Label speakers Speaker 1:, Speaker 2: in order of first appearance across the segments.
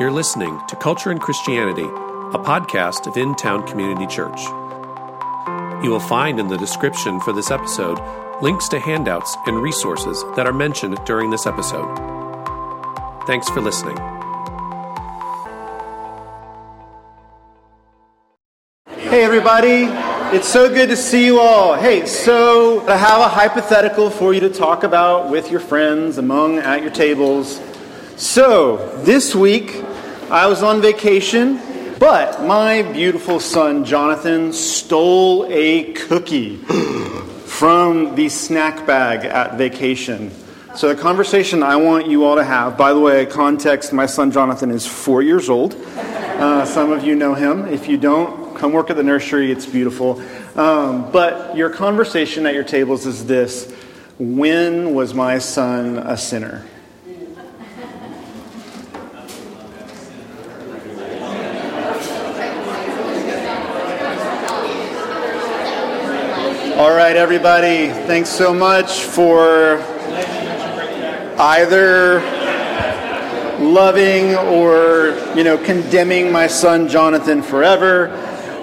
Speaker 1: You're listening to Culture and Christianity, a podcast of In Town Community Church. You will find in the description for this episode links to handouts and resources that are mentioned during this episode. Thanks for listening.
Speaker 2: Hey, everybody. It's so good to see you all. Hey, so I have a hypothetical for you to talk about with your friends among at your tables. So, this week I was on vacation, but my beautiful son Jonathan stole a cookie from the snack bag at vacation. So, the conversation I want you all to have, by the way, context my son Jonathan is four years old. Uh, some of you know him. If you don't, come work at the nursery, it's beautiful. Um, but your conversation at your tables is this When was my son a sinner? All right, everybody, thanks so much for either loving or you know condemning my son Jonathan forever.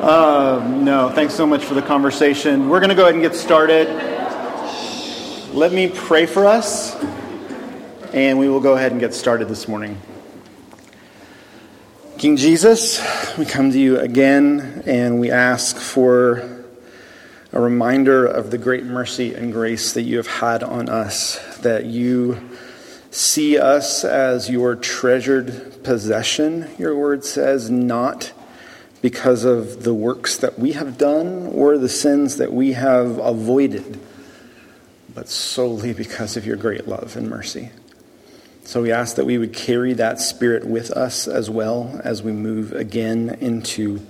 Speaker 2: Um, no, thanks so much for the conversation. We're going to go ahead and get started. Let me pray for us, and we will go ahead and get started this morning. King Jesus, we come to you again, and we ask for a reminder of the great mercy and grace that you have had on us, that you see us as your treasured possession, your word says, not because of the works that we have done or the sins that we have avoided, but solely because of your great love and mercy. So we ask that we would carry that spirit with us as well as we move again into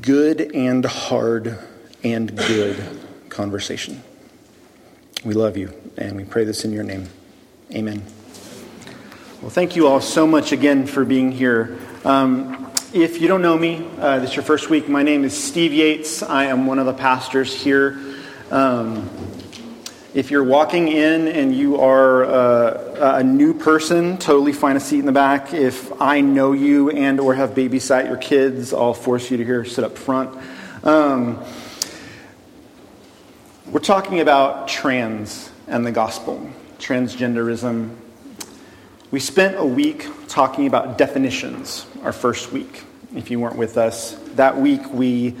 Speaker 2: good and hard and good conversation. We love you, and we pray this in your name. Amen. Well, thank you all so much again for being here. Um, if you don't know me, uh, this is your first week. My name is Steve Yates. I am one of the pastors here. Um, if you're walking in and you are uh, a new person, totally find a seat in the back. If I know you and or have babysat your kids, I'll force you to here sit up front. Um, we're talking about trans and the gospel, transgenderism. We spent a week talking about definitions, our first week, if you weren't with us. That week we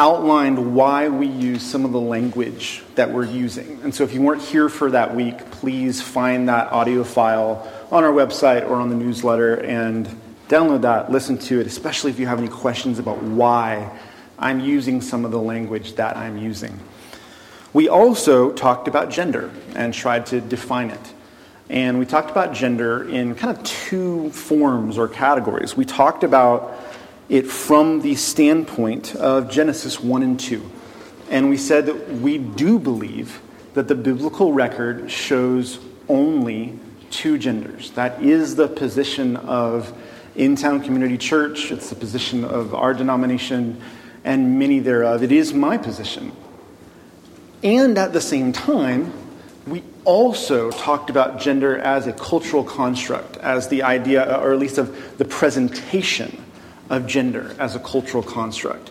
Speaker 2: outlined why we use some of the language that we're using. And so if you weren't here for that week, please find that audio file on our website or on the newsletter and download that, listen to it, especially if you have any questions about why I'm using some of the language that I'm using. We also talked about gender and tried to define it. And we talked about gender in kind of two forms or categories. We talked about it from the standpoint of Genesis 1 and 2. And we said that we do believe that the biblical record shows only two genders. That is the position of In Town Community Church, it's the position of our denomination, and many thereof. It is my position. And at the same time, we also talked about gender as a cultural construct, as the idea, or at least of the presentation of gender as a cultural construct.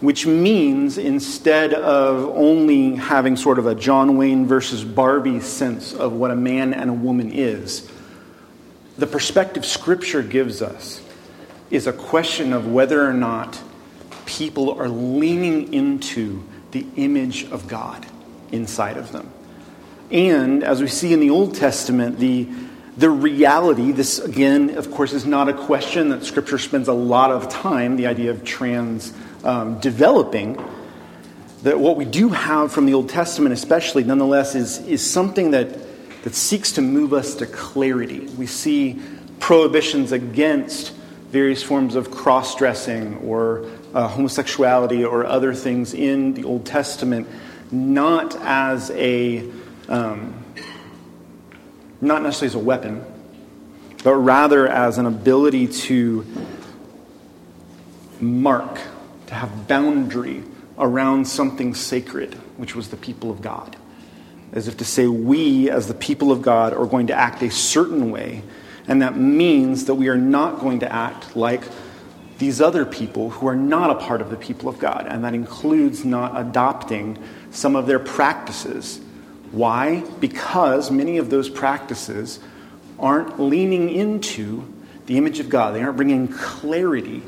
Speaker 2: Which means instead of only having sort of a John Wayne versus Barbie sense of what a man and a woman is, the perspective Scripture gives us is a question of whether or not people are leaning into the image of God inside of them. And as we see in the Old Testament, the, the reality, this again, of course, is not a question that Scripture spends a lot of time, the idea of trans um, developing. That what we do have from the Old Testament, especially, nonetheless, is, is something that, that seeks to move us to clarity. We see prohibitions against various forms of cross dressing or uh, homosexuality or other things in the Old Testament, not as a, um, not necessarily as a weapon, but rather as an ability to mark, to have boundary around something sacred, which was the people of God. As if to say, we, as the people of God, are going to act a certain way And that means that we are not going to act like these other people who are not a part of the people of God. And that includes not adopting some of their practices. Why? Because many of those practices aren't leaning into the image of God, they aren't bringing clarity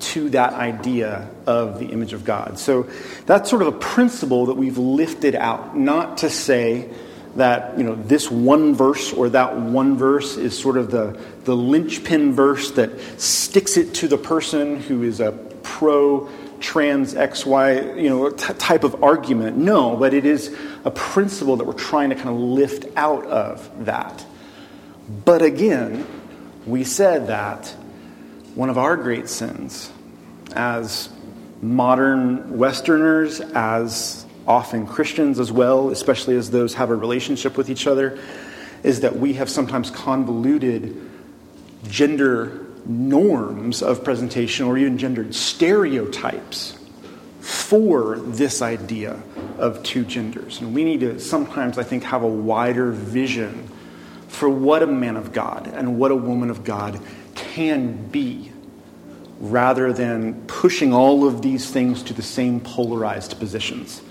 Speaker 2: to that idea of the image of God. So that's sort of a principle that we've lifted out, not to say that you know this one verse or that one verse is sort of the, the linchpin verse that sticks it to the person who is a pro trans xy you know t- type of argument. No but it is a principle that we're trying to kind of lift out of that. But again we said that one of our great sins as modern westerners as often Christians as well, especially as those have a relationship with each other, is that we have sometimes convoluted gender norms of presentation or even gendered stereotypes for this idea of two genders. And we need to sometimes, I think, have a wider vision for what a man of God and what a woman of God can be rather than pushing all of these things to the same polarized positions.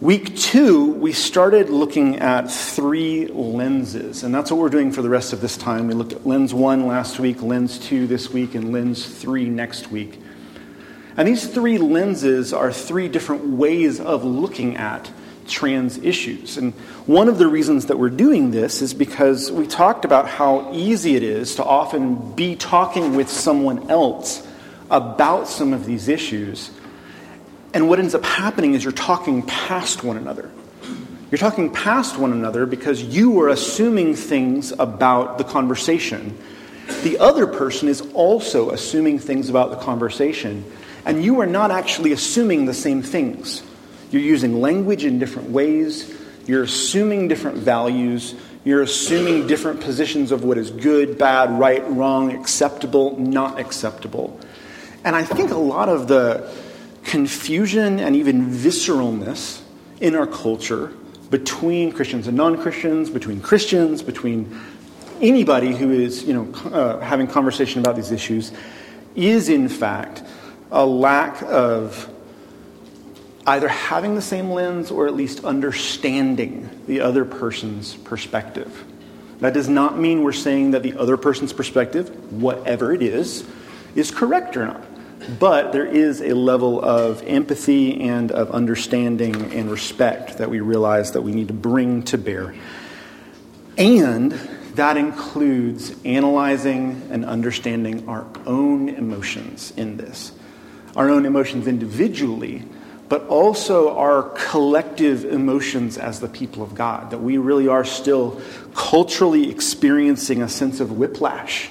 Speaker 2: Week two, we started looking at three lenses, and that's what we're doing for the rest of this time. We looked at lens one last week, lens two this week, and lens three next week. And these three lenses are three different ways of looking at trans issues. And one of the reasons that we're doing this is because we talked about how easy it is to often be talking with someone else about some of these issues and what ends up happening is you're talking past one another. You're talking past one another because you are assuming things about the conversation. The other person is also assuming things about the conversation, and you are not actually assuming the same things. You're using language in different ways, you're assuming different values, you're assuming different positions of what is good, bad, right, wrong, acceptable, not acceptable. And I think a lot of the confusion and even visceralness in our culture between Christians and non Christians, between Christians, between anybody who is you know, uh, having conversation about these issues, is in fact a lack of either having the same lens or at least understanding the other person's perspective. That does not mean we're saying that the other person's perspective, whatever it is, is correct or not. But there is a level of empathy and of understanding and respect that we realize that we need to bring to bear. And that includes analyzing and understanding our own emotions in this. Our own emotions individually, but also our collective emotions as the people of God. That we really are still culturally experiencing a sense of whiplash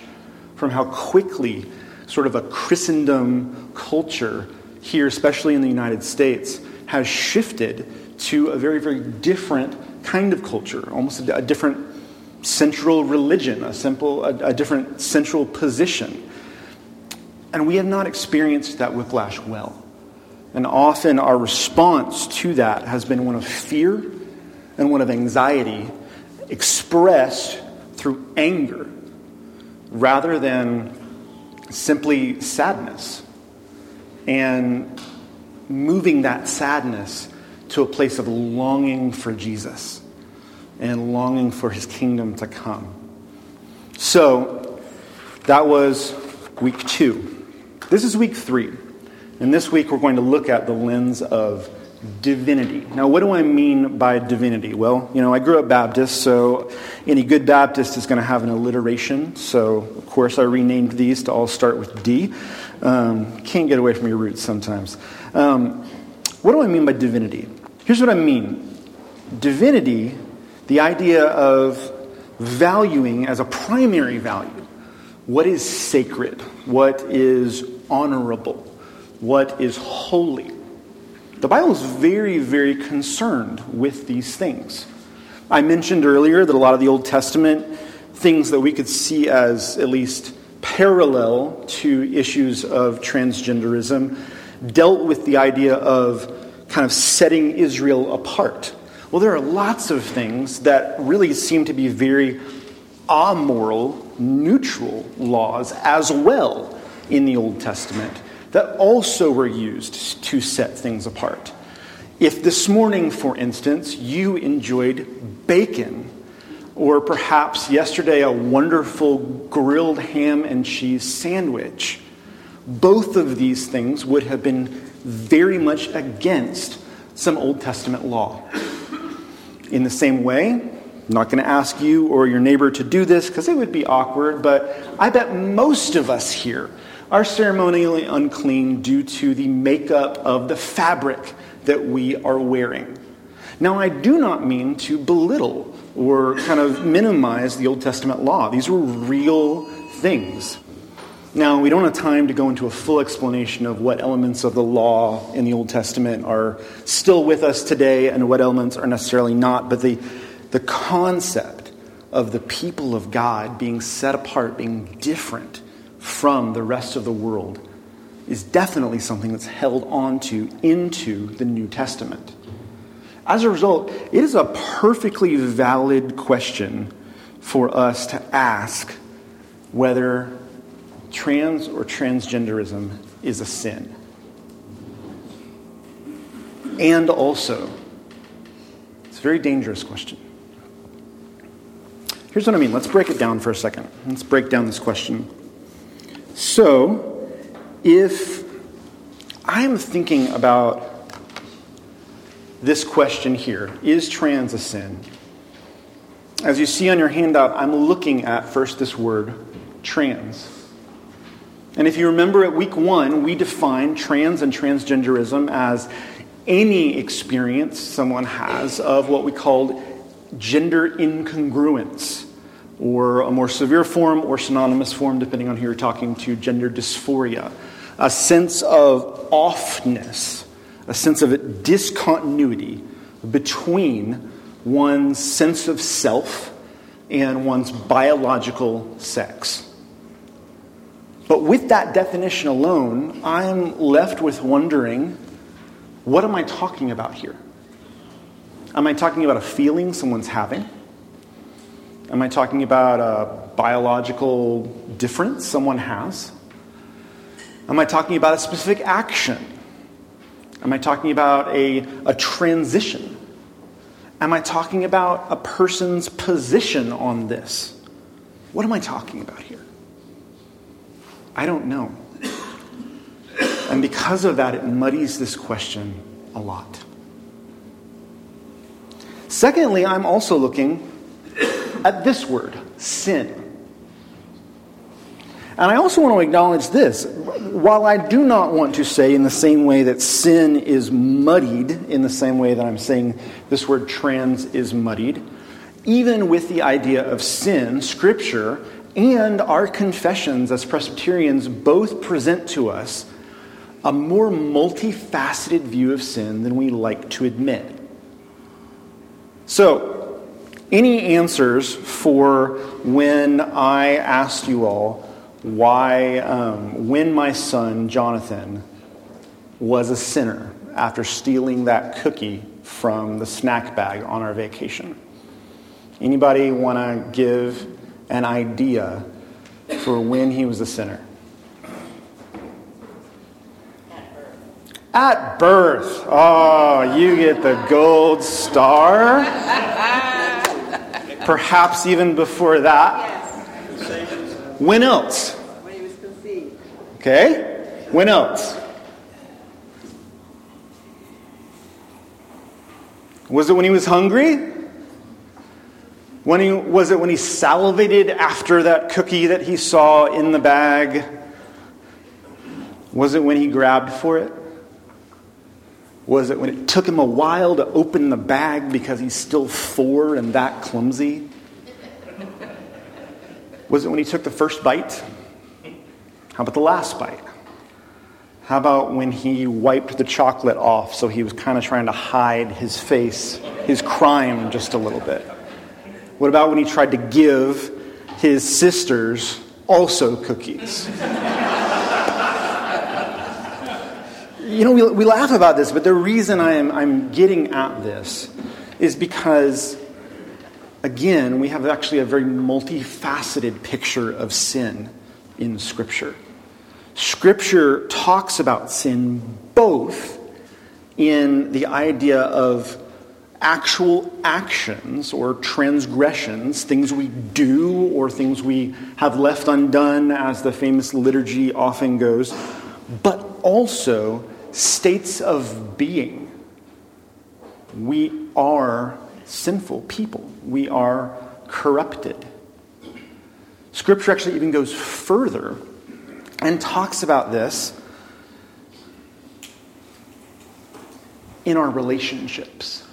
Speaker 2: from how quickly sort of a Christendom culture here, especially in the United States, has shifted to a very, very different kind of culture, almost a, different central religion, a, simple, a, a different central position. And we have not experienced that whiplash well. And often our response to that has been one of fear and one of anxiety expressed through anger rather than simply sadness and moving that sadness to a place of longing for Jesus and longing for his kingdom to come. So that was week two. This is week three. And this week we're going to look at the lens of divinity. Now, what do I mean by divinity? Well, you know, I grew up Baptist, so any good Baptist is going to have an alliteration. So, of course, I renamed these to all start with D. Um, can't get away from your roots sometimes. Um, what do I mean by divinity? Here's what I mean divinity, the idea of valuing as a primary value what is sacred, what is honorable, what is holy the Bible is very, very concerned with these things. I mentioned earlier that a lot of the Old Testament things that we could see as at least parallel to issues of transgenderism dealt with the idea of kind of setting Israel apart. Well, there are lots of things that really seem to be very amoral, neutral laws as well in the Old Testament that also were used to set things apart. If this morning, for instance, you enjoyed bacon, or perhaps yesterday a wonderful grilled ham and cheese sandwich, both of these things would have been very much against some Old Testament law. In the same way, I'm not going to ask you or your neighbor to do this because it would be awkward, but I bet most of us here are ceremonially unclean due to the makeup of the fabric that we are wearing. Now, I do not mean to belittle or kind of minimize the Old Testament law. These were real things. Now, we don't have time to go into a full explanation of what elements of the law in the Old Testament are still with us today and what elements are necessarily not, but the, the concept of the people of God being set apart, being different from the rest of the world, is definitely something that's held onto into the New Testament. As a result, it is a perfectly valid question for us to ask whether trans or transgenderism is a sin. And also, it's a very dangerous question. Here's what I mean. Let's break it down for a second. Let's break down this question. So, if I'm thinking about this question here is trans a sin? As you see on your handout, I'm looking at first this word, trans. And if you remember at week one, we defined trans and transgenderism as any experience someone has of what we called gender incongruence, or a more severe form or synonymous form, depending on who you're talking to, gender dysphoria. A sense of offness, a sense of discontinuity between one's sense of self and one's biological sex. But with that definition alone, I'm left with wondering what am I talking about here? Am I talking about a feeling someone's having? Am I talking about a biological difference someone has? Am I talking about a specific action? Am I talking about a, a transition? Am I talking about a person's position on this? What am I talking about here? I don't know. And because of that, it muddies this question a lot. Secondly, I'm also looking at this word, sin. And I also want to acknowledge this. While I do not want to say in the same way that sin is muddied, in the same way that I'm saying this word trans is muddied, even with the idea of sin, Scripture and our confessions as Presbyterians both present to us a more multifaceted view of sin than we like to admit. So, any answers for when I asked you all why, um, when my son Jonathan was a sinner after stealing that cookie from the snack bag on our vacation? Anybody want to give an idea for when he was a sinner? At birth. Oh, you get the gold star. Perhaps even before that. When else?
Speaker 3: When he was conceived.
Speaker 2: Okay. When else? Was it when he was hungry? When he, was it when he salivated after that cookie that he saw in the bag? Was it when he grabbed for it? Was it when it took him a while to open the bag because he's still four and that clumsy? Was it when he took the first bite? How about the last bite? How about when he wiped the chocolate off so he was kind of trying to hide his face, his crime, just a little bit? What about when he tried to give his sisters also cookies? You know, we, we laugh about this, but the reason I'm, I'm getting at this is because again, we have actually a very multifaceted picture of sin in Scripture. Scripture talks about sin both in the idea of actual actions or transgressions, things we do or things we have left undone, as the famous liturgy often goes, but also states of being. We are sinful people, we are corrupted. Scripture actually even goes further and talks about this in our relationships.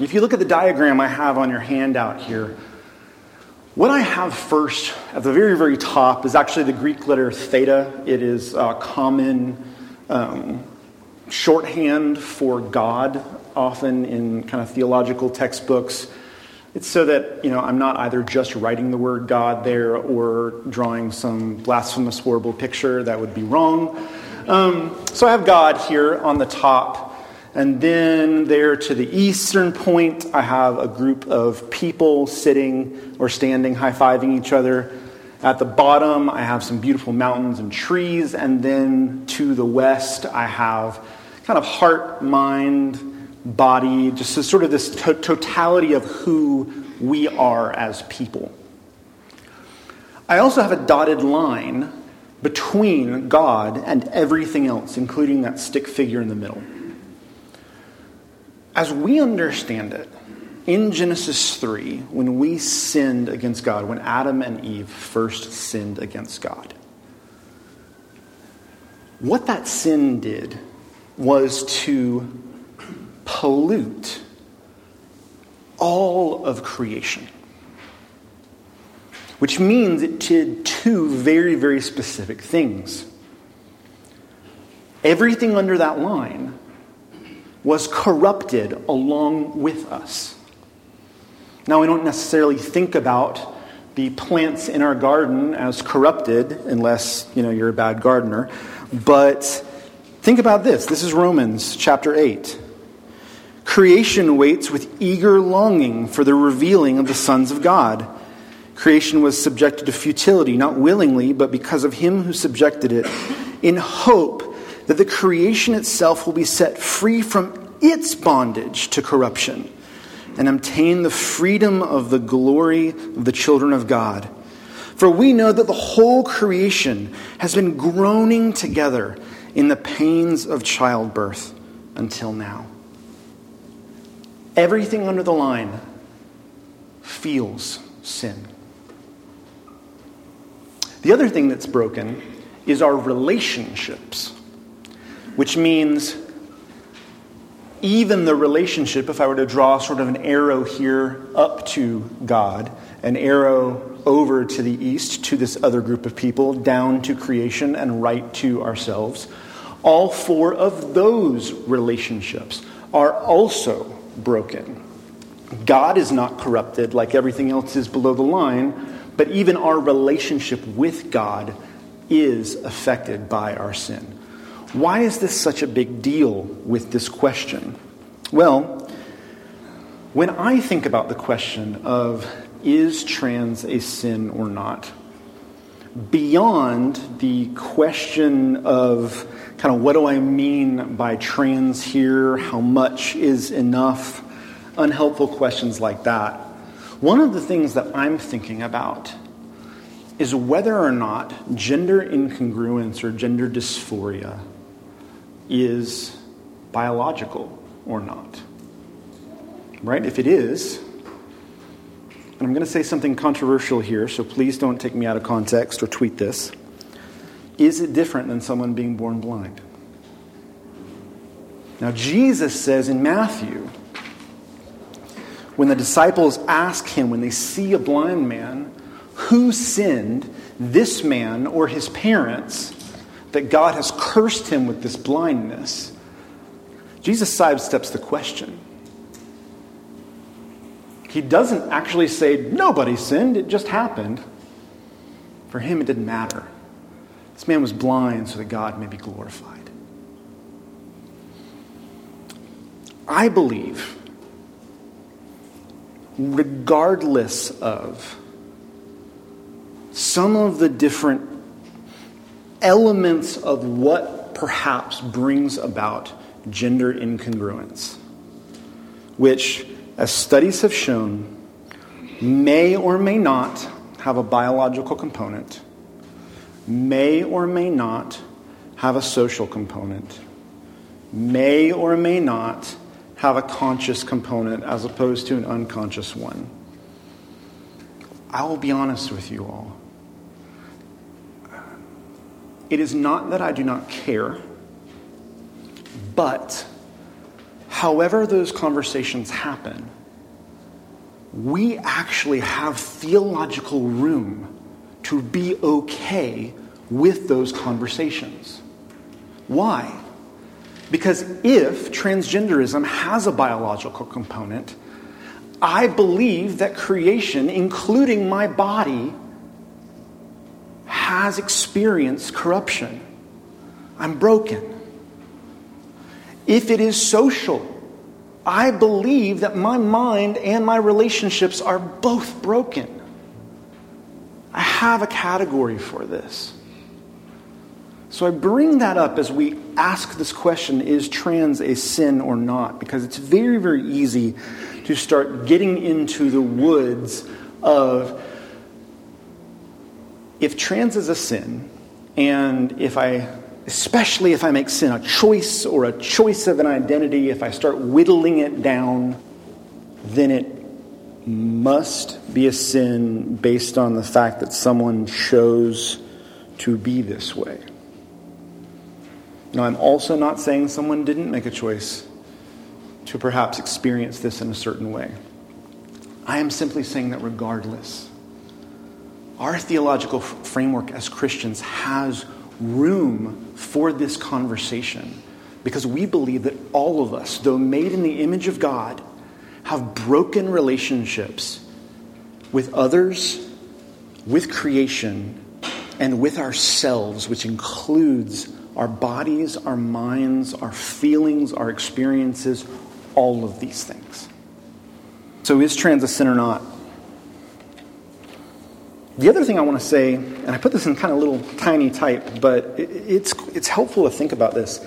Speaker 2: If you look at the diagram I have on your handout here, what I have first at the very, very top is actually the Greek letter theta. It is a common um, shorthand for God, often in kind of theological textbooks. It's so that, you know, I'm not either just writing the word God there or drawing some blasphemous, horrible picture. That would be wrong. Um, so I have God here on the top. And then there to the eastern point, I have a group of people sitting or standing, high fiving each other. At the bottom, I have some beautiful mountains and trees. And then to the west, I have kind of heart, mind, body, just sort of this to- totality of who we are as people. I also have a dotted line between God and everything else, including that stick figure in the middle. As we understand it, in Genesis 3, when we sinned against God, when Adam and Eve first sinned against God, what that sin did was to pollute all of creation. Which means it did two very, very specific things. Everything under that line was corrupted along with us. Now, we don't necessarily think about the plants in our garden as corrupted, unless you know you're a bad gardener. But think about this. This is Romans chapter 8. Creation waits with eager longing for the revealing of the sons of God. Creation was subjected to futility, not willingly, but because of him who subjected it, in hope that the creation itself will be set free from its bondage to corruption and obtain the freedom of the glory of the children of God. For we know that the whole creation has been groaning together in the pains of childbirth until now. Everything under the line feels sin. The other thing that's broken is our relationships, which means even the relationship, if I were to draw sort of an arrow here up to God, an arrow over to the east to this other group of people, down to creation, and right to ourselves, all four of those relationships are also broken. God is not corrupted like everything else is below the line, but even our relationship with God is affected by our sin. Why is this such a big deal with this question? Well, when I think about the question of is trans a sin or not, beyond the question of kind of what do I mean by trans here? How much is enough? Unhelpful questions like that. One of the things that I'm thinking about is whether or not gender incongruence or gender dysphoria is biological or not. Right? If it is, and I'm going to say something controversial here, so please don't take me out of context or tweet this. Is it different than someone being born blind? Now, Jesus says in Matthew, when the disciples ask him, when they see a blind man, who sinned, this man or his parents, that God has cursed him with this blindness? Jesus sidesteps the question. He doesn't actually say, nobody sinned, it just happened. For him, it didn't matter. This man was blind so that God may be glorified. I believe regardless of some of the different elements of what perhaps brings about gender incongruence, which, as studies have shown, may or may not have a biological component, may or may not have a social component, may or may not have a conscious component as opposed to an unconscious one. I will be honest with you all. It is not that I do not care, but however those conversations happen, we actually have theological room to be okay with those conversations. Why? Because if transgenderism has a biological component, I believe that creation, including my body, has experienced corruption. I'm broken. If it is social, I believe that my mind and my relationships are both broken. I have a category for this. So I bring that up as we ask this question is trans a sin or not? Because it's very, very easy to start getting into the woods of if trans is a sin, and if I, especially if I make sin a choice or a choice of an identity, if I start whittling it down, then it must be a sin based on the fact that someone chose to be this way. Now, I'm also not saying someone didn't make a choice to perhaps experience this in a certain way. I am simply saying that regardless, our theological framework as Christians has room for this conversation because we believe that all of us, though made in the image of God, have broken relationships with others, with creation, and with ourselves, which includes our bodies, our minds, our feelings, our experiences, all of these things. So, is trans a sin or not? The other thing I want to say, and I put this in kind of little tiny type, but it's, it's helpful to think about this.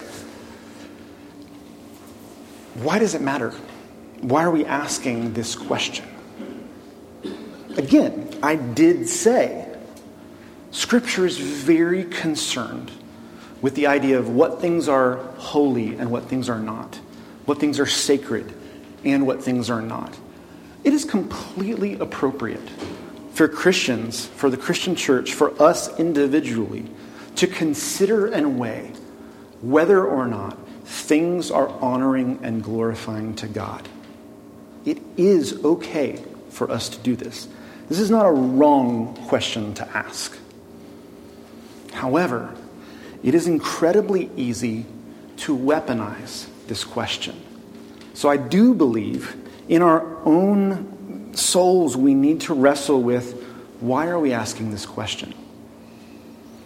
Speaker 2: Why does it matter? Why are we asking this question? Again, I did say Scripture is very concerned with the idea of what things are holy and what things are not, what things are sacred and what things are not. It is completely appropriate for Christians, for the Christian church, for us individually, to consider and weigh whether or not things are honoring and glorifying to God. It is okay for us to do this. This is not a wrong question to ask. However, it is incredibly easy to weaponize this question. So I do believe in our own souls we need to wrestle with why are we asking this question?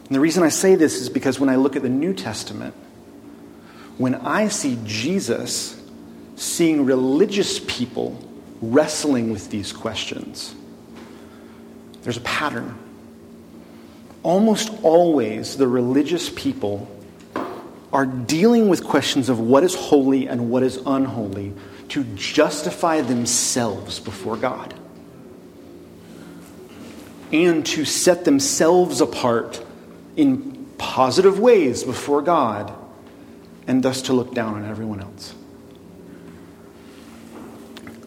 Speaker 2: And the reason I say this is because when I look at the New Testament, when I see Jesus seeing religious people wrestling with these questions, there's a pattern almost always the religious people are dealing with questions of what is holy and what is unholy to justify themselves before God and to set themselves apart in positive ways before God and thus to look down on everyone else.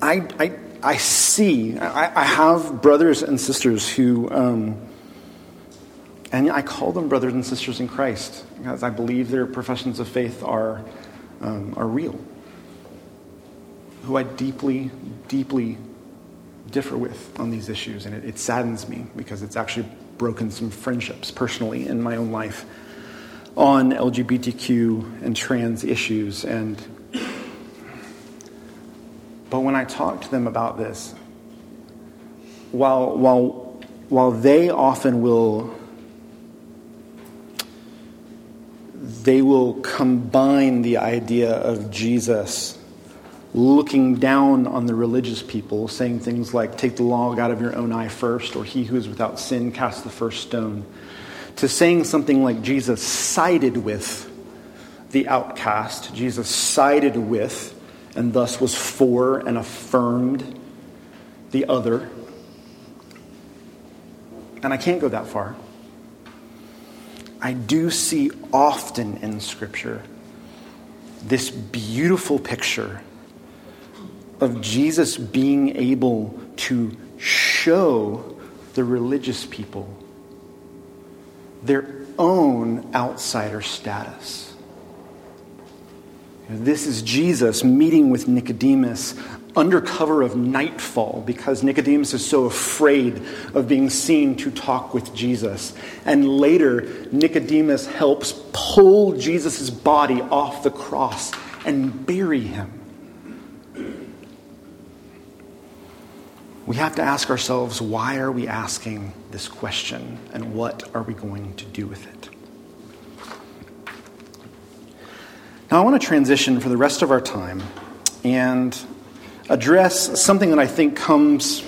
Speaker 2: I, I, I see, I, I have brothers and sisters who. Um, and I call them brothers and sisters in Christ because I believe their professions of faith are, um, are real. Who I deeply, deeply differ with on these issues. And it, it saddens me because it's actually broken some friendships personally in my own life on LGBTQ and trans issues. And but when I talk to them about this, while while while they often will they will combine the idea of Jesus looking down on the religious people, saying things like, Take the log out of your own eye first, or He who is without sin cast the first stone, to saying something like Jesus sided with the outcast, Jesus sided with and thus was for and affirmed the other. And I can't go that far. I do see often in Scripture this beautiful picture of Jesus being able to show the religious people their own outsider status. This is Jesus meeting with Nicodemus under cover of nightfall because Nicodemus is so afraid of being seen to talk with Jesus. And later, Nicodemus helps pull Jesus' body off the cross and bury him. We have to ask ourselves why are we asking this question and what are we going to do with it? Now, I want to transition for the rest of our time and address something that I think comes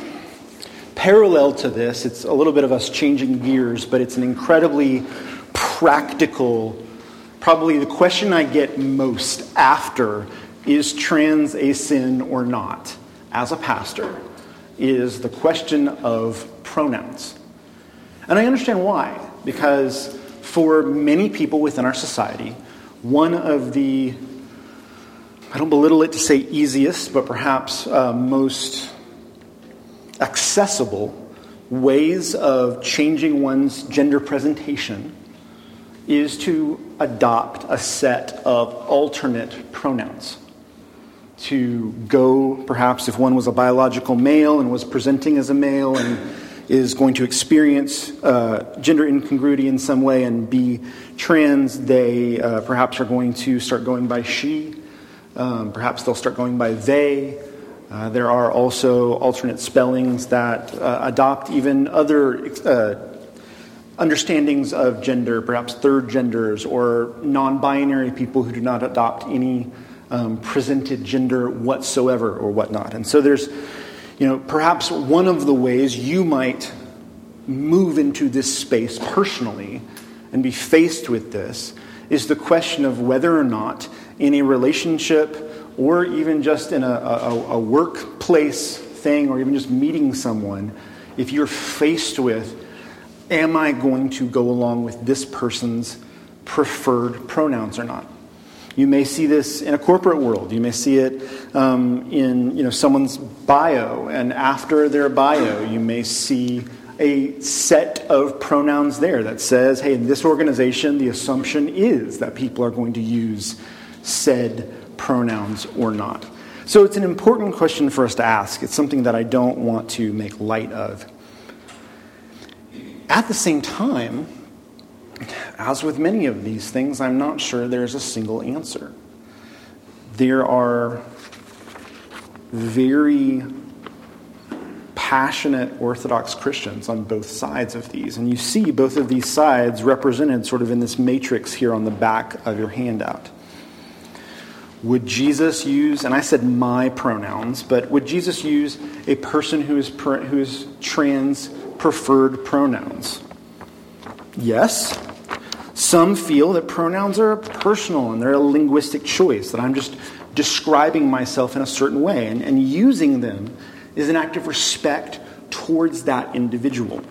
Speaker 2: parallel to this. It's a little bit of us changing gears, but it's an incredibly practical, probably the question I get most after is trans a sin or not as a pastor is the question of pronouns. And I understand why, because for many people within our society, one of the, I don't belittle it to say easiest, but perhaps uh, most accessible ways of changing one's gender presentation is to adopt a set of alternate pronouns. To go, perhaps, if one was a biological male and was presenting as a male and is going to experience uh, gender incongruity in some way and be trans, they uh, perhaps are going to start going by she. Um, perhaps they'll start going by they. Uh, there are also alternate spellings that uh, adopt even other uh, understandings of gender, perhaps third genders or non binary people who do not adopt any um, presented gender whatsoever or whatnot. And so there's you know, perhaps one of the ways you might move into this space personally and be faced with this is the question of whether or not in a relationship or even just in a, a, a workplace thing or even just meeting someone, if you're faced with, am I going to go along with this person's preferred pronouns or not? You may see this in a corporate world. You may see it um, in you know, someone's bio, and after their bio, you may see a set of pronouns there that says, hey, in this organization, the assumption is that people are going to use said pronouns or not. So it's an important question for us to ask. It's something that I don't want to make light of. At the same time, as with many of these things, I'm not sure there's a single answer. There are very passionate Orthodox Christians on both sides of these. And you see both of these sides represented sort of in this matrix here on the back of your handout. Would Jesus use, and I said my pronouns, but would Jesus use a person who is, who is trans preferred pronouns? Yes. Some feel that pronouns are personal and they're a linguistic choice, that I'm just describing myself in a certain way. And, and using them is an act of respect towards that individual.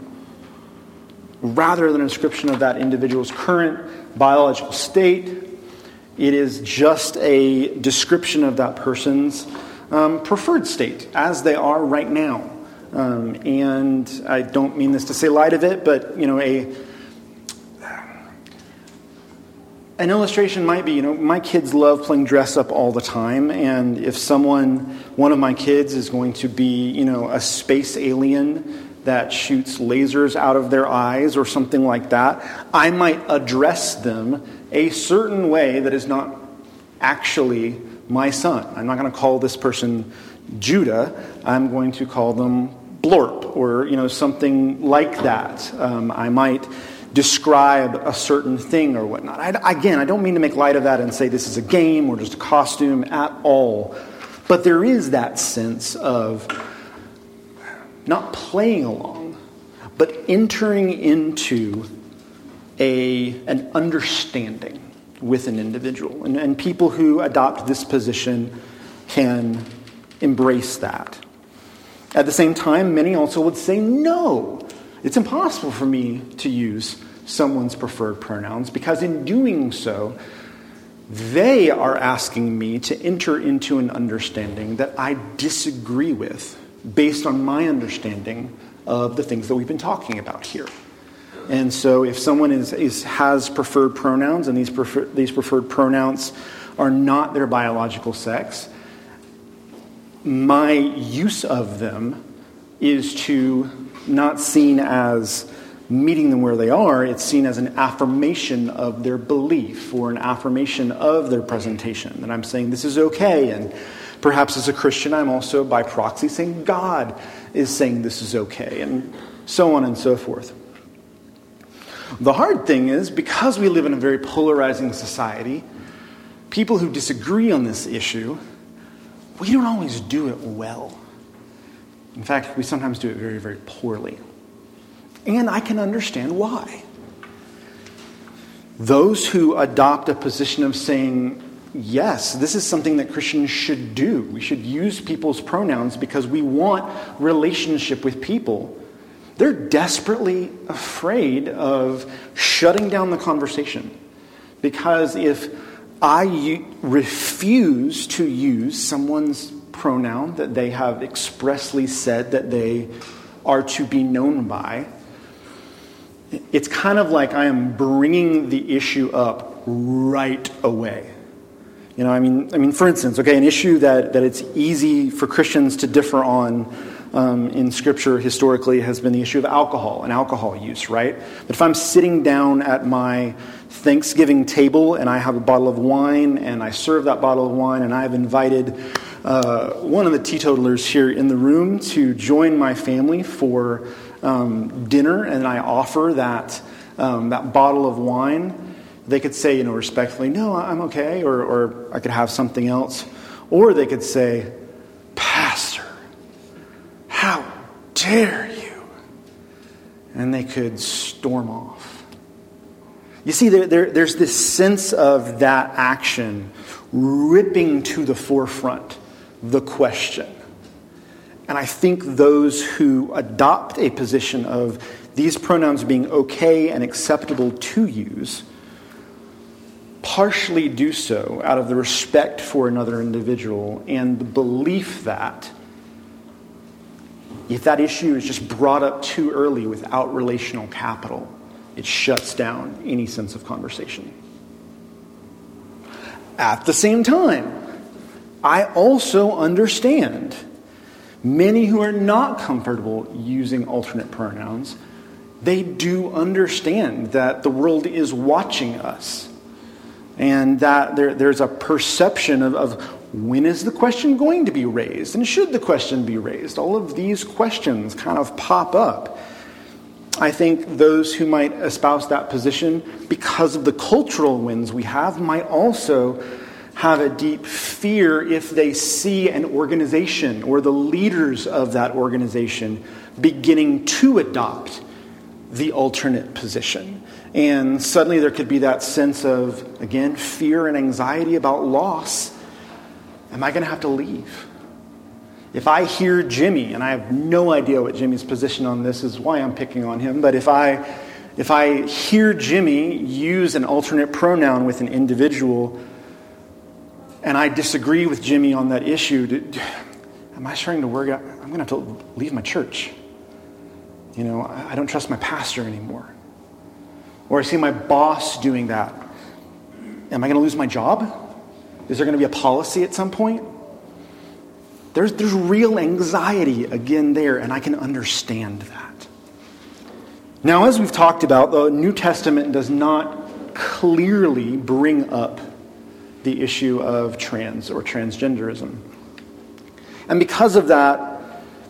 Speaker 2: Rather than a description of that individual's current biological state, it is just a description of that person's um, preferred state as they are right now. Um, and I don't mean this to say light of it, but you know, a an illustration might be you know my kids love playing dress up all the time and if someone one of my kids is going to be you know a space alien that shoots lasers out of their eyes or something like that i might address them a certain way that is not actually my son. I'm not going to call this person judah. I'm going to call them blorp or you know something like that. Um, i might describe a certain thing or whatnot. I, again, I don't mean to make light of that and say this is a game or just a costume at all. But there is that sense of not playing along, but entering into a, an understanding with an individual. And, and people who adopt this position can embrace that. At the same time, many also would say, no, it's impossible for me to use someone's preferred pronouns because in doing so, they are asking me to enter into an understanding that I disagree with based on my understanding of the things that we've been talking about here. And so, if someone is, is, has preferred pronouns and these, prefer, these preferred pronouns are not their biological sex, my use of them is to not seen as meeting them where they are, it's seen as an affirmation of their belief or an affirmation of their presentation. That I'm saying this is okay. And perhaps as a Christian, I'm also by proxy saying God is saying this is okay, and so on and so forth. The hard thing is, because we live in a very polarizing society, people who disagree on this issue, we don't always do it well. In fact, we sometimes do it very, very poorly. And I can understand why. Those who adopt a position of saying, yes, this is something that Christians should do. We should use people's pronouns because we want relationship with people. They're desperately afraid of shutting down the conversation. Because if I refuse to use someone's pronoun that they have expressly said that they are to be known by, it's kind of like I am bringing the issue up right away. You know, I mean, I mean, for instance, okay, an issue that, that it's easy for Christians to differ on um, in Scripture historically has been the issue of alcohol and alcohol use, right? But if I'm sitting down at my Thanksgiving table and I have a bottle of wine and I serve that bottle of wine and I've invited uh, one of the teetotalers here in the room to join my family for um, dinner and I offer that, um, that bottle of wine, they could say, you know, respectfully, no, I'm okay, or, or I could have something else. Or they could say, Pastor, how dare you? And they could storm off. You see, there, there, there's this sense of that action ripping to the forefront the question. And I think those who adopt a position of these pronouns being okay and acceptable to use partially do so out of the respect for another individual and the belief that if that issue is just brought up too early without relational capital, it shuts down any sense of conversation. At the same time, I also understand many who are not comfortable using alternate pronouns. They do understand that the world is watching us and that there, there's a perception of, of when is the question going to be raised and should the question be raised? All of these questions kind of pop up. I think those who might espouse that position, because of the cultural winds we have, might also have a deep fear if they see an organization or the leaders of that organization beginning to adopt the alternate position. And suddenly there could be that sense of, again, fear and anxiety about loss. Am I going to have to leave? If I hear Jimmy, and I have no idea what Jimmy's position on this is, why I'm picking on him, but if I, if I hear Jimmy use an alternate pronoun with an individual, and I disagree with Jimmy on that issue, am I starting to worry? I'm going to have to leave my church. You know, I don't trust my pastor anymore. Or I see my boss doing that. Am I going to lose my job? Is there going to be a policy at some point? There's, there's real anxiety again there, and I can understand that. Now, as we've talked about, the New Testament does not clearly bring up the issue of trans or transgenderism. And because of that,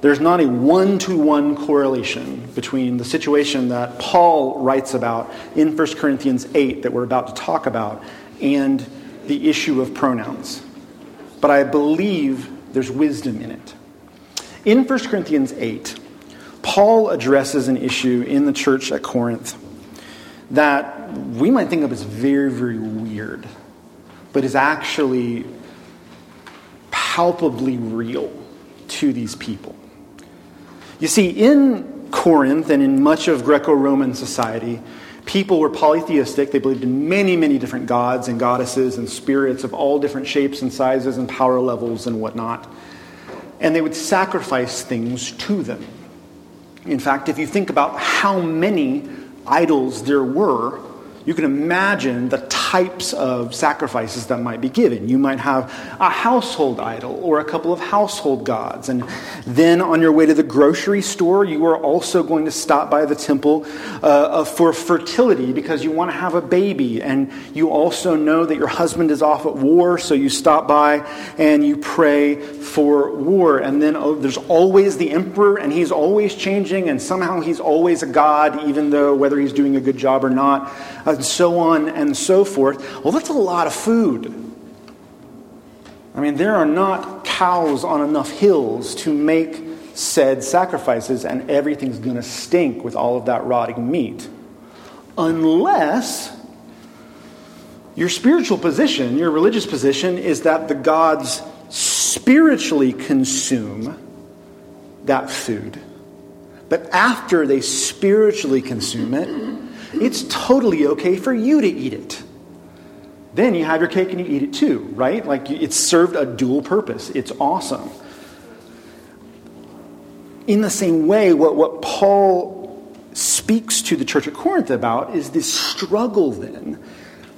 Speaker 2: there's not a one to one correlation between the situation that Paul writes about in 1 Corinthians 8 that we're about to talk about and the issue of pronouns. But I believe there's wisdom in it. In 1 Corinthians 8, Paul addresses an issue in the church at Corinth that we might think of as very, very weird, but is actually palpably real to these people. You see, in Corinth and in much of Greco Roman society, people were polytheistic. They believed in many, many different gods and goddesses and spirits of all different shapes and sizes and power levels and whatnot. And they would sacrifice things to them. In fact, if you think about how many idols there were, you can imagine the types of sacrifices that might be given. You might have a household idol or a couple of household gods. And then on your way to the grocery store, you are also going to stop by the temple uh, for fertility because you want to have a baby. And you also know that your husband is off at war, so you stop by and you pray for war. And then oh, there's always the emperor, and he's always changing, and somehow he's always a god, even though whether he's doing a good job or not. Uh, and so on and so forth. Well, that's a lot of food. I mean, there are not cows on enough hills to make said sacrifices, and everything's going to stink with all of that rotting meat. Unless your spiritual position, your religious position, is that the gods spiritually consume that food. But after they spiritually consume it, it's totally okay for you to eat it. Then you have your cake and you eat it too, right? Like it's served a dual purpose. It's awesome. In the same way, what, what Paul speaks to the church at Corinth about is this struggle then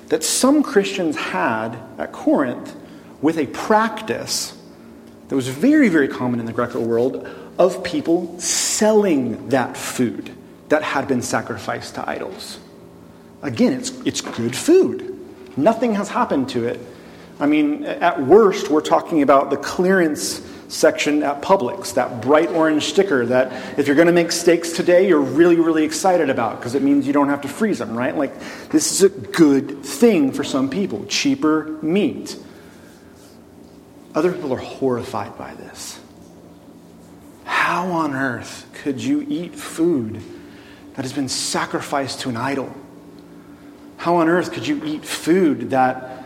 Speaker 2: that some Christians had at Corinth with a practice that was very, very common in the Greco world of people selling that food that had been sacrificed to idols. Again, it's, it's good food. Nothing has happened to it. I mean, at worst, we're talking about the clearance section at Publix, that bright orange sticker that if you're going to make steaks today, you're really, really excited about because it means you don't have to freeze them, right? Like, this is a good thing for some people. Cheaper meat. Other people are horrified by this. How on earth could you eat food that has been sacrificed to an idol? How on earth could you eat food that,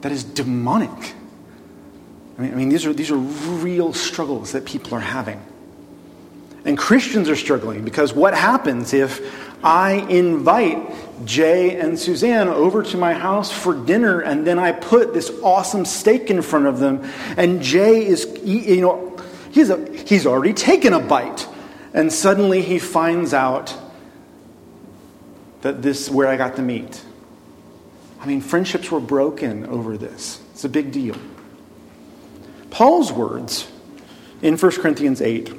Speaker 2: that is demonic? I mean, I mean, these, are, these are real struggles that people are having. And Christians are struggling because what happens if I invite Jay and Suzanne over to my house for dinner and then I put this awesome steak in front of them and Jay is, you know, he's, a, he's already taken a bite and suddenly he finds out that this where I got the meat. I mean, friendships were broken over this. It's a big deal. Paul's words in 1 Corinthians 8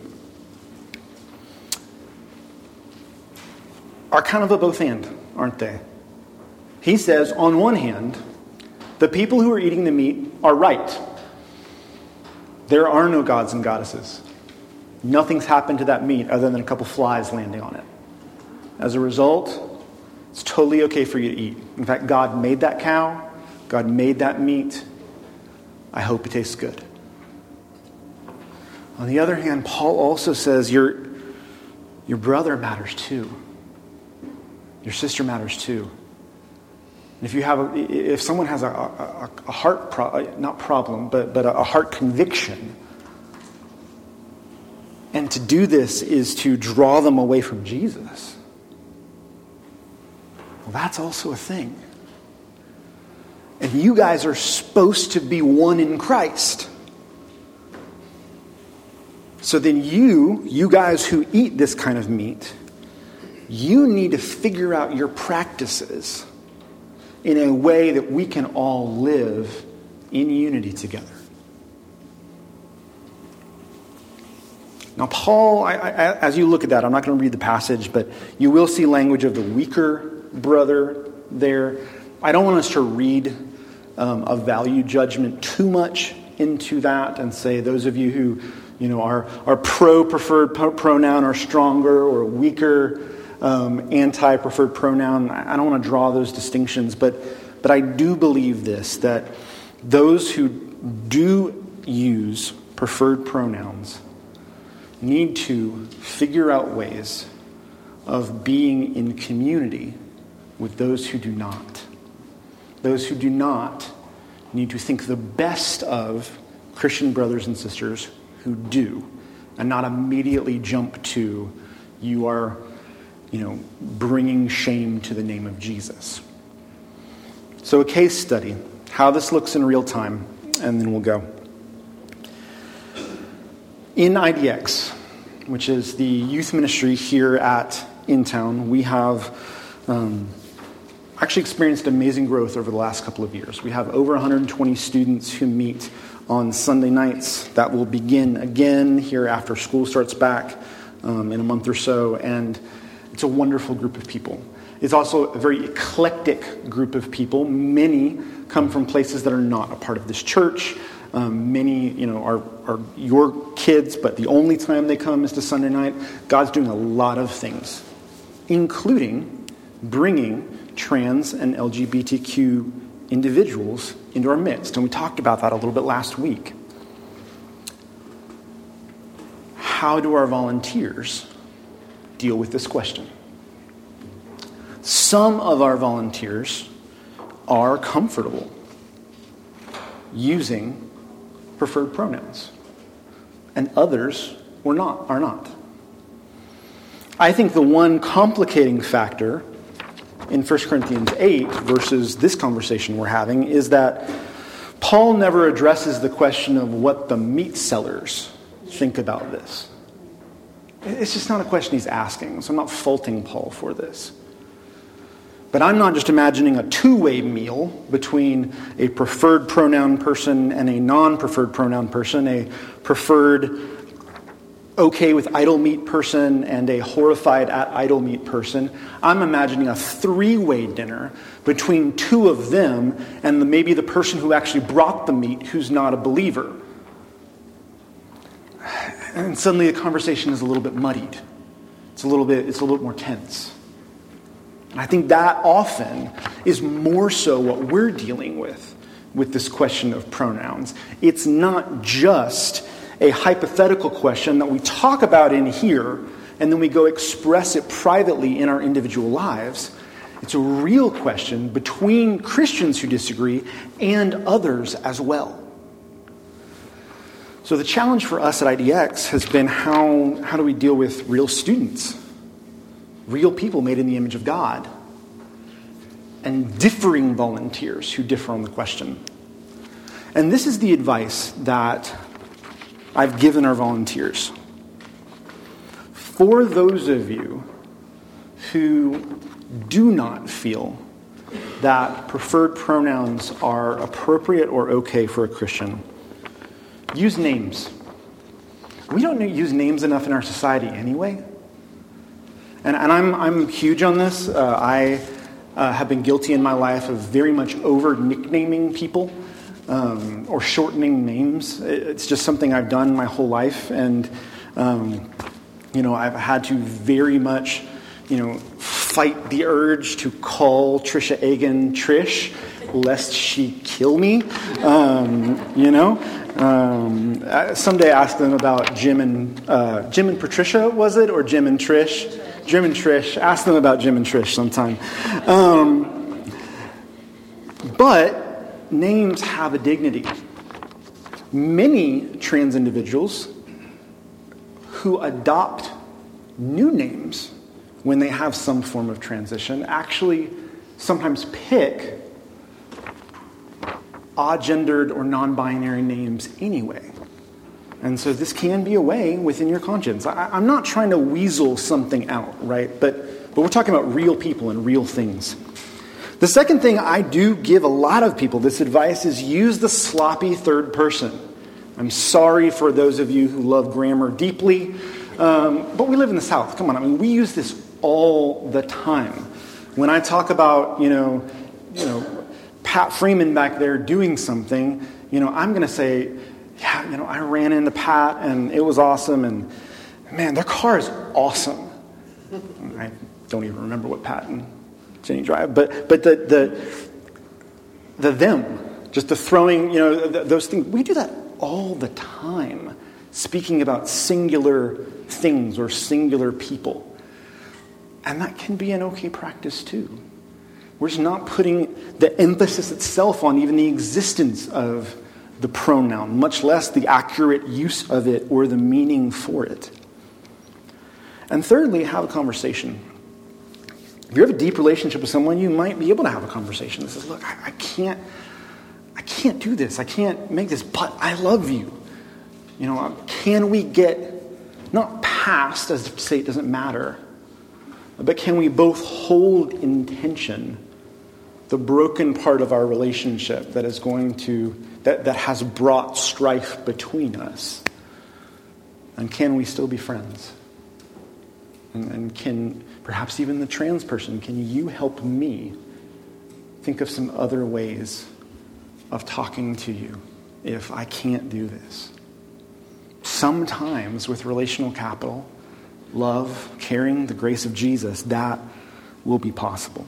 Speaker 2: are kind of a both and, aren't they? He says, on one hand, the people who are eating the meat are right. There are no gods and goddesses. Nothing's happened to that meat other than a couple flies landing on it. As a result, it's totally okay for you to eat. In fact, God made that cow, God made that meat. I hope it tastes good. On the other hand, Paul also says your, your brother matters too. Your sister matters too. If you have a, if someone has a, a, a heart pro, not problem, but, but a heart conviction and to do this is to draw them away from Jesus. Well, that's also a thing. And you guys are supposed to be one in Christ. So then, you, you guys who eat this kind of meat, you need to figure out your practices in a way that we can all live in unity together. Now, Paul, I, I, as you look at that, I'm not going to read the passage, but you will see language of the weaker brother there. I don't want us to read um, a value judgment too much into that and say those of you who you know are, are pro preferred pronoun are stronger or weaker um, anti preferred pronoun. I don't want to draw those distinctions, but but I do believe this that those who do use preferred pronouns need to figure out ways of being in community with those who do not. Those who do not need to think the best of Christian brothers and sisters who do and not immediately jump to you are you know bringing shame to the name of Jesus. So a case study how this looks in real time and then we'll go. In IDX, which is the youth ministry here at InTown, we have um, actually experienced amazing growth over the last couple of years. We have over 120 students who meet on Sunday nights. That will begin again here after school starts back um, in a month or so, and it's a wonderful group of people. It's also a very eclectic group of people. Many come from places that are not a part of this church. Um, many, you know, are, are your kids, but the only time they come is to Sunday night. God's doing a lot of things, including bringing trans and LGBTQ individuals into our midst. And we talked about that a little bit last week. How do our volunteers deal with this question? Some of our volunteers are comfortable using preferred pronouns, and others were not, are not. I think the one complicating factor in 1 Corinthians 8 versus this conversation we're having is that Paul never addresses the question of what the meat sellers think about this. It's just not a question he's asking, so I'm not faulting Paul for this. But I'm not just imagining a two way meal between a preferred pronoun person and a non preferred pronoun person, a preferred okay with idol meat person and a horrified at idol meat person. I'm imagining a three way dinner between two of them and the, maybe the person who actually brought the meat who's not a believer. And suddenly the conversation is a little bit muddied. It's a little bit, it's a little bit more tense. I think that often is more so what we're dealing with with this question of pronouns. It's not just a hypothetical question that we talk about in here and then we go express it privately in our individual lives. It's a real question between Christians who disagree and others as well. So, the challenge for us at IDX has been how, how do we deal with real students, real people made in the image of God, and differing volunteers who differ on the question? And this is the advice that I've given our volunteers. For those of you who do not feel that preferred pronouns are appropriate or okay for a Christian, use names. We don't use names enough in our society anyway. And, and I'm, I'm huge on this. Uh, I uh, have been guilty in my life of very much over nicknaming people um, or shortening names. It's just something I've done my whole life, and um, you know I've had to very much, you know, fight the urge to call Trisha Egan Trish, lest she kill me. Um, you know. Um, someday ask them about Jim and uh, Jim and Patricia was it or Jim and Trish? Jim and Trish. Ask them about Jim and Trish sometime. Um, but names have a dignity. Many trans individuals who adopt new names when they have some form of transition actually sometimes pick odd gendered or non binary names anyway. And so this can be a way within your conscience. I, am not trying to weasel something out, right? But, but we're talking about real people and real things. The second thing I do give a lot of people this advice is use the sloppy third person. I'm sorry for those of you who love grammar deeply, um, but we live in the South. Come on, I mean, we use this all the time. When I talk about, you know, you know, Pat Freeman back there doing something, you know, I'm going to say, yeah, you know, I ran into Pat and it was awesome, and man, their car is awesome. I don't even remember what Pat and Jenny Drive, but, but the, the, the them, just the throwing, you know, those things, we do that all the time, speaking about singular things or singular people. And that can be an okay practice too. We're just not putting the emphasis itself on even the existence of the pronoun, much less the accurate use of it or the meaning for it. And thirdly, have a conversation. If you have a deep relationship with someone, you might be able to have a conversation that says, Look, I, I can't, I can't do this. I can't make this, but I love you. You know, can we get not past, as to say it doesn't matter, but can we both hold in tension the broken part of our relationship that is going to, that, that has brought strife between us? And can we still be friends? And, and can perhaps even the trans person, can you help me think of some other ways of talking to you if I can't do this? Sometimes with relational capital, love, caring, the grace of Jesus, that will be possible.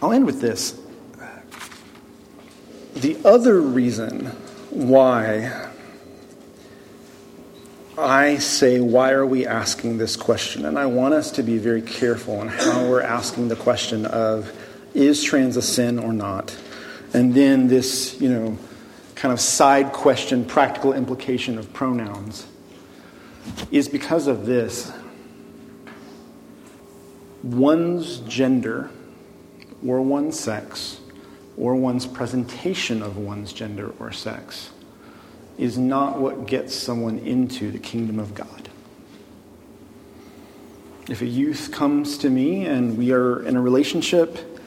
Speaker 2: I'll end with this. The other reason why I say, why are we asking this question? And I want us to be very careful on how we're asking the question of, is trans a sin or not? And then this, you know, kind of side question, practical implication of pronouns is because of this. One's gender, or one's sex, or one's presentation of one's gender or sex is not what gets someone into the kingdom of God. If a youth comes to me and we are in a relationship,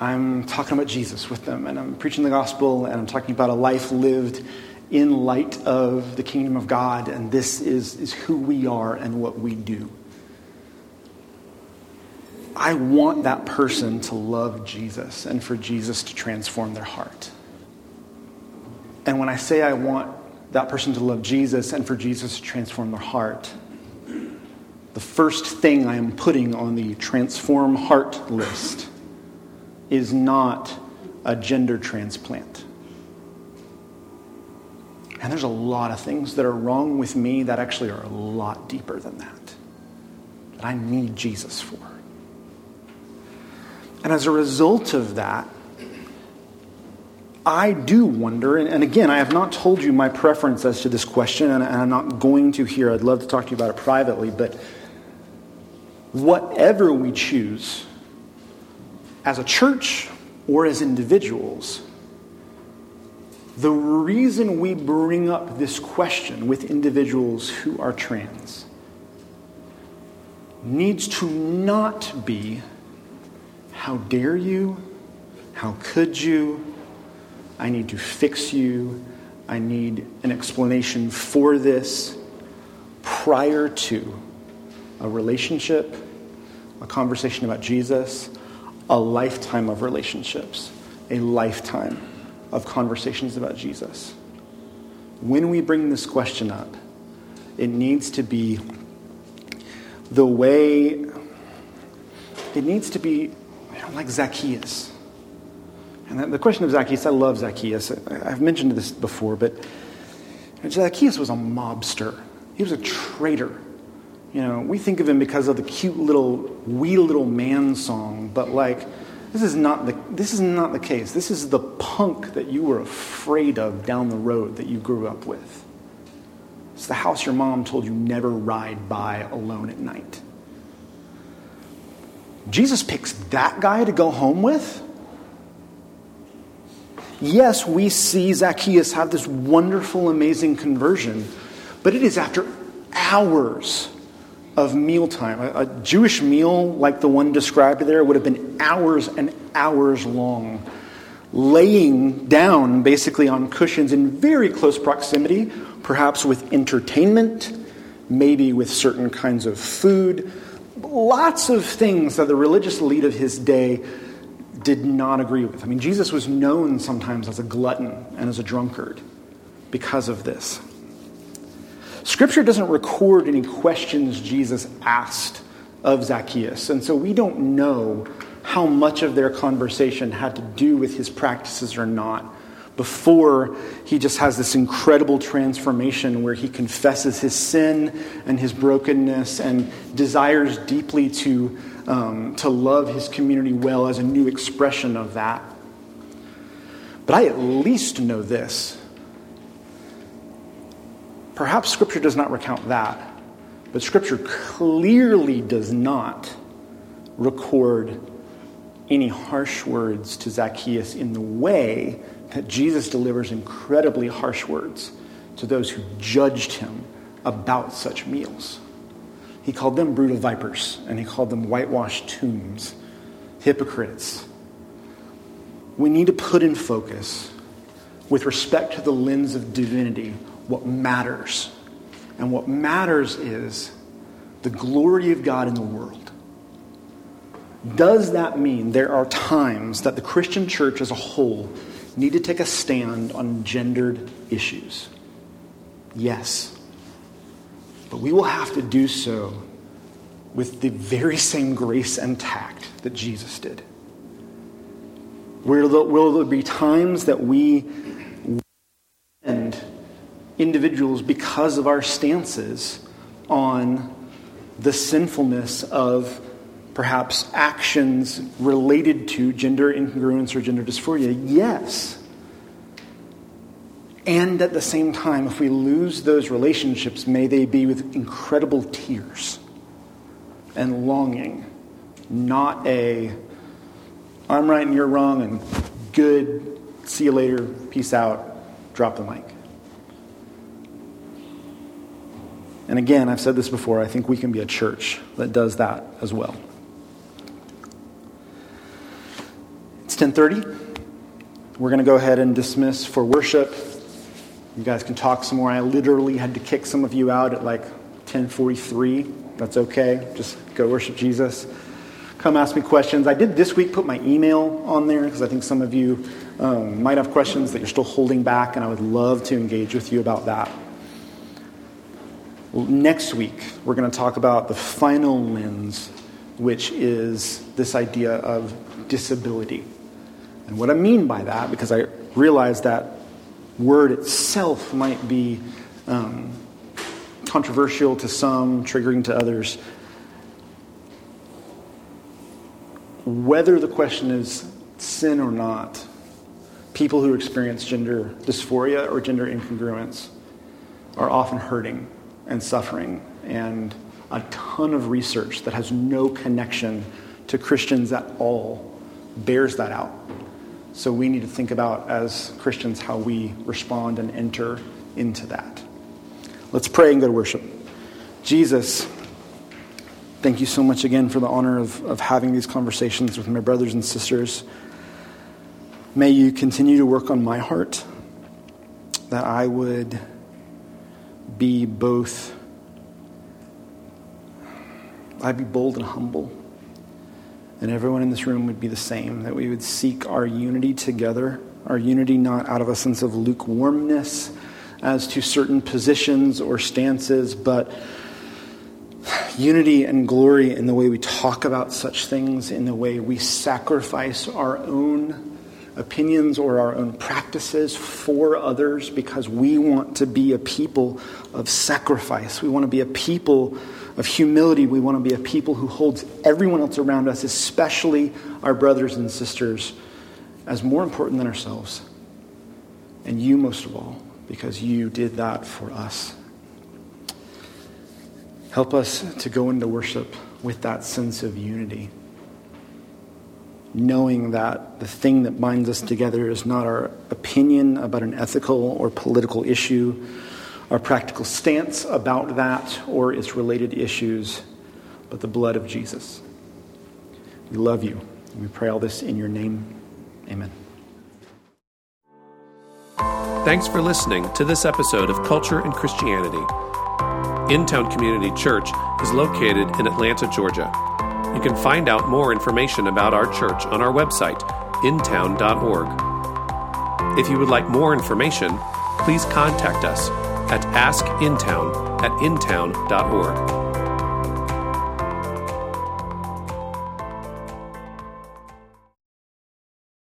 Speaker 2: I'm talking about Jesus with them and I'm preaching the gospel and I'm talking about a life lived in light of the kingdom of God, and this is, is who we are and what we do. I want that person to love Jesus and for Jesus to transform their heart. And when I say I want that person to love Jesus and for Jesus to transform their heart, the first thing I am putting on the transform heart list is not a gender transplant. And there's a lot of things that are wrong with me that actually are a lot deeper than that, that I need Jesus for. And as a result of that, I do wonder, and, again, I have not told you my preference as to this question, and I'm not going to here. I'd love to talk to you about it privately, but whatever we choose, as a church or as individuals, the reason we bring up this question with individuals who are trans needs to not be how dare you? How could you? I need to fix you. I need an explanation for this prior to a relationship, a conversation about Jesus, a lifetime of relationships, a lifetime of conversations about Jesus. When we bring this question up, it needs to be the way, it needs to be like Zacchaeus. And the question of Zacchaeus, I love Zacchaeus. I've mentioned this before, but Zacchaeus was a mobster. He was a traitor. You know, we think of him because of the cute little wee little man song, but like this is not the, this is not the case. This is the punk that you were afraid of down the road that you grew up with. It's the house your mom told you never ride by alone at night. Jesus picks that guy to go home with? Yes, we see Zacchaeus have this wonderful, amazing conversion, but it is after hours of mealtime. A, a Jewish meal like the one described there would have been hours and hours long, laying down basically on cushions in very close proximity, perhaps with entertainment, maybe with certain kinds of food. Lots of things that the religious elite of his day did not agree with. I mean, Jesus was known sometimes as a glutton and as a drunkard because of this. Scripture doesn't record any questions Jesus asked of Zacchaeus, and so we don't know how much of their conversation had to do with his practices or not. Before he just has this incredible transformation where he confesses his sin and his brokenness and desires deeply to, um, to love his community well as a new expression of that. But I at least know this. Perhaps Scripture does not recount that, but Scripture clearly does not record any harsh words to Zacchaeus in the way that Jesus delivers incredibly harsh words to those who judged him about such meals. He called them brutal vipers, and he called them whitewashed tombs, hypocrites. We need to put in focus, with respect to the lens of divinity, what matters. And what matters is the glory of God in the world. Does that mean there are times that the Christian church as a whole need to take a stand on gendered issues? Yes. But we will have to do so with the very same grace and tact that Jesus did. Will there, will there be times that we and individuals because of our stances on the sinfulness of perhaps actions related to gender incongruence or gender dysphoria? Yes. And at the same time, if we lose those relationships, may they be with incredible tears and longing, not a, I'm right and you're wrong, and good, see you later, peace out, drop the mic. And again, I've said this before, I think we can be a church that does that as well. 10:30. We're going to go ahead and dismiss for worship. You guys can talk some more. I literally had to kick some of you out at like 10:43. That's okay. Just go worship Jesus. Come ask me questions. I did this week put my email on there because I think some of you um, might have questions that you're still holding back, and I would love to engage with you about that. Next week, we're going to talk about the final lens, which is this idea of disability. And what I mean by that, because I realize that word itself might be um, controversial to some, triggering to others. Whether the question is sin or not, people who experience gender dysphoria or gender incongruence are often hurting and suffering, and a ton of research that has no connection to Christians at all bears that out. So we need to think about, as Christians, how we respond and enter into that. Let's pray and go to worship. Jesus, thank you so much again for the honor of, of having these conversations with my brothers and sisters. May you continue to work on my heart that I would be both, I'd be bold and humble and everyone in this room would be the same, that we would seek our unity together, our unity not out of a sense of lukewarmness as to certain positions or stances, but unity and glory in the way we talk about such things, in the way we sacrifice our own opinions or our own practices for others because we want to be a people of sacrifice. We want to be a people of humility. We want to be a people who holds everyone else around us, especially our brothers and sisters, as more important than ourselves. And you most of all, because you did that for us. Help us to go into worship with that sense of unity, knowing that the thing that binds us together is not our opinion about an ethical or political issue our practical stance about that or its related issues, but the blood of Jesus. We love you. We pray all this in your name. Amen.
Speaker 1: Thanks for listening to this episode of Culture and Christianity. InTown Community Church is located in Atlanta, Georgia. You can find out more information about our church on our website, intown.org. If you would like more information, please contact us at askintown at intown.org.